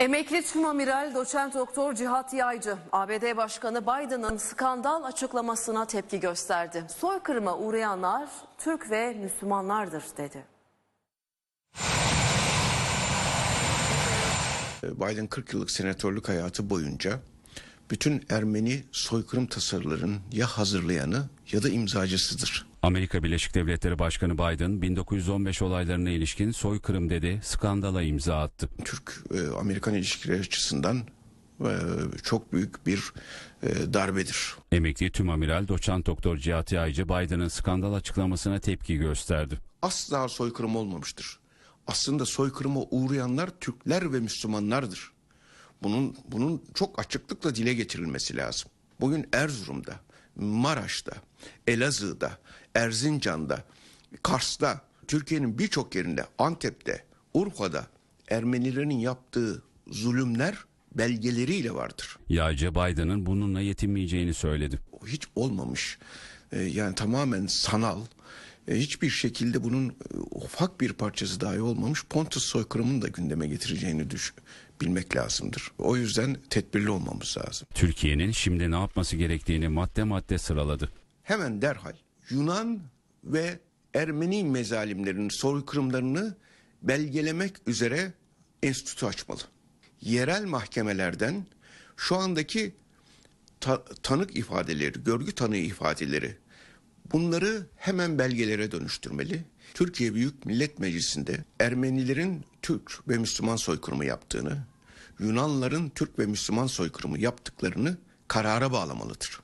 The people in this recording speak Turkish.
Emekli Tüm Amiral Doçent Doktor Cihat Yaycı, ABD Başkanı Biden'ın skandal açıklamasına tepki gösterdi. Soykırıma uğrayanlar Türk ve Müslümanlardır dedi. Biden 40 yıllık senatörlük hayatı boyunca bütün Ermeni soykırım tasarılarının ya hazırlayanı ya da imzacısıdır. Amerika Birleşik Devletleri Başkanı Biden 1915 olaylarına ilişkin soykırım dedi, skandala imza attı. Türk-Amerikan ilişkileri açısından e, çok büyük bir e, darbedir. Emekli Tüm Amiral Doçent Doktor Cihat Yaycı Biden'ın skandal açıklamasına tepki gösterdi. Asla soykırım olmamıştır. Aslında soykırıma uğrayanlar Türkler ve Müslümanlardır. Bunun bunun çok açıklıkla dile getirilmesi lazım. Bugün Erzurum'da, Maraş'ta, Elazığ'da, Erzincan'da, Kars'ta, Türkiye'nin birçok yerinde, Antep'te, Urfa'da Ermenilerin yaptığı zulümler belgeleriyle vardır. Yaycı Biden'ın bununla yetinmeyeceğini söyledi. Hiç olmamış. Ee, yani tamamen sanal. Ee, hiçbir şekilde bunun e, ufak bir parçası dahi olmamış. Pontus soykırımını da gündeme getireceğini düş bilmek lazımdır. O yüzden tedbirli olmamız lazım. Türkiye'nin şimdi ne yapması gerektiğini madde madde sıraladı. Hemen derhal Yunan ve Ermeni mezalimlerinin soykırımlarını belgelemek üzere enstitü açmalı. Yerel mahkemelerden şu andaki ta- tanık ifadeleri, görgü tanığı ifadeleri bunları hemen belgelere dönüştürmeli. Türkiye Büyük Millet Meclisi'nde Ermenilerin Türk ve Müslüman soykırımı yaptığını, Yunanların Türk ve Müslüman soykırımı yaptıklarını karara bağlamalıdır.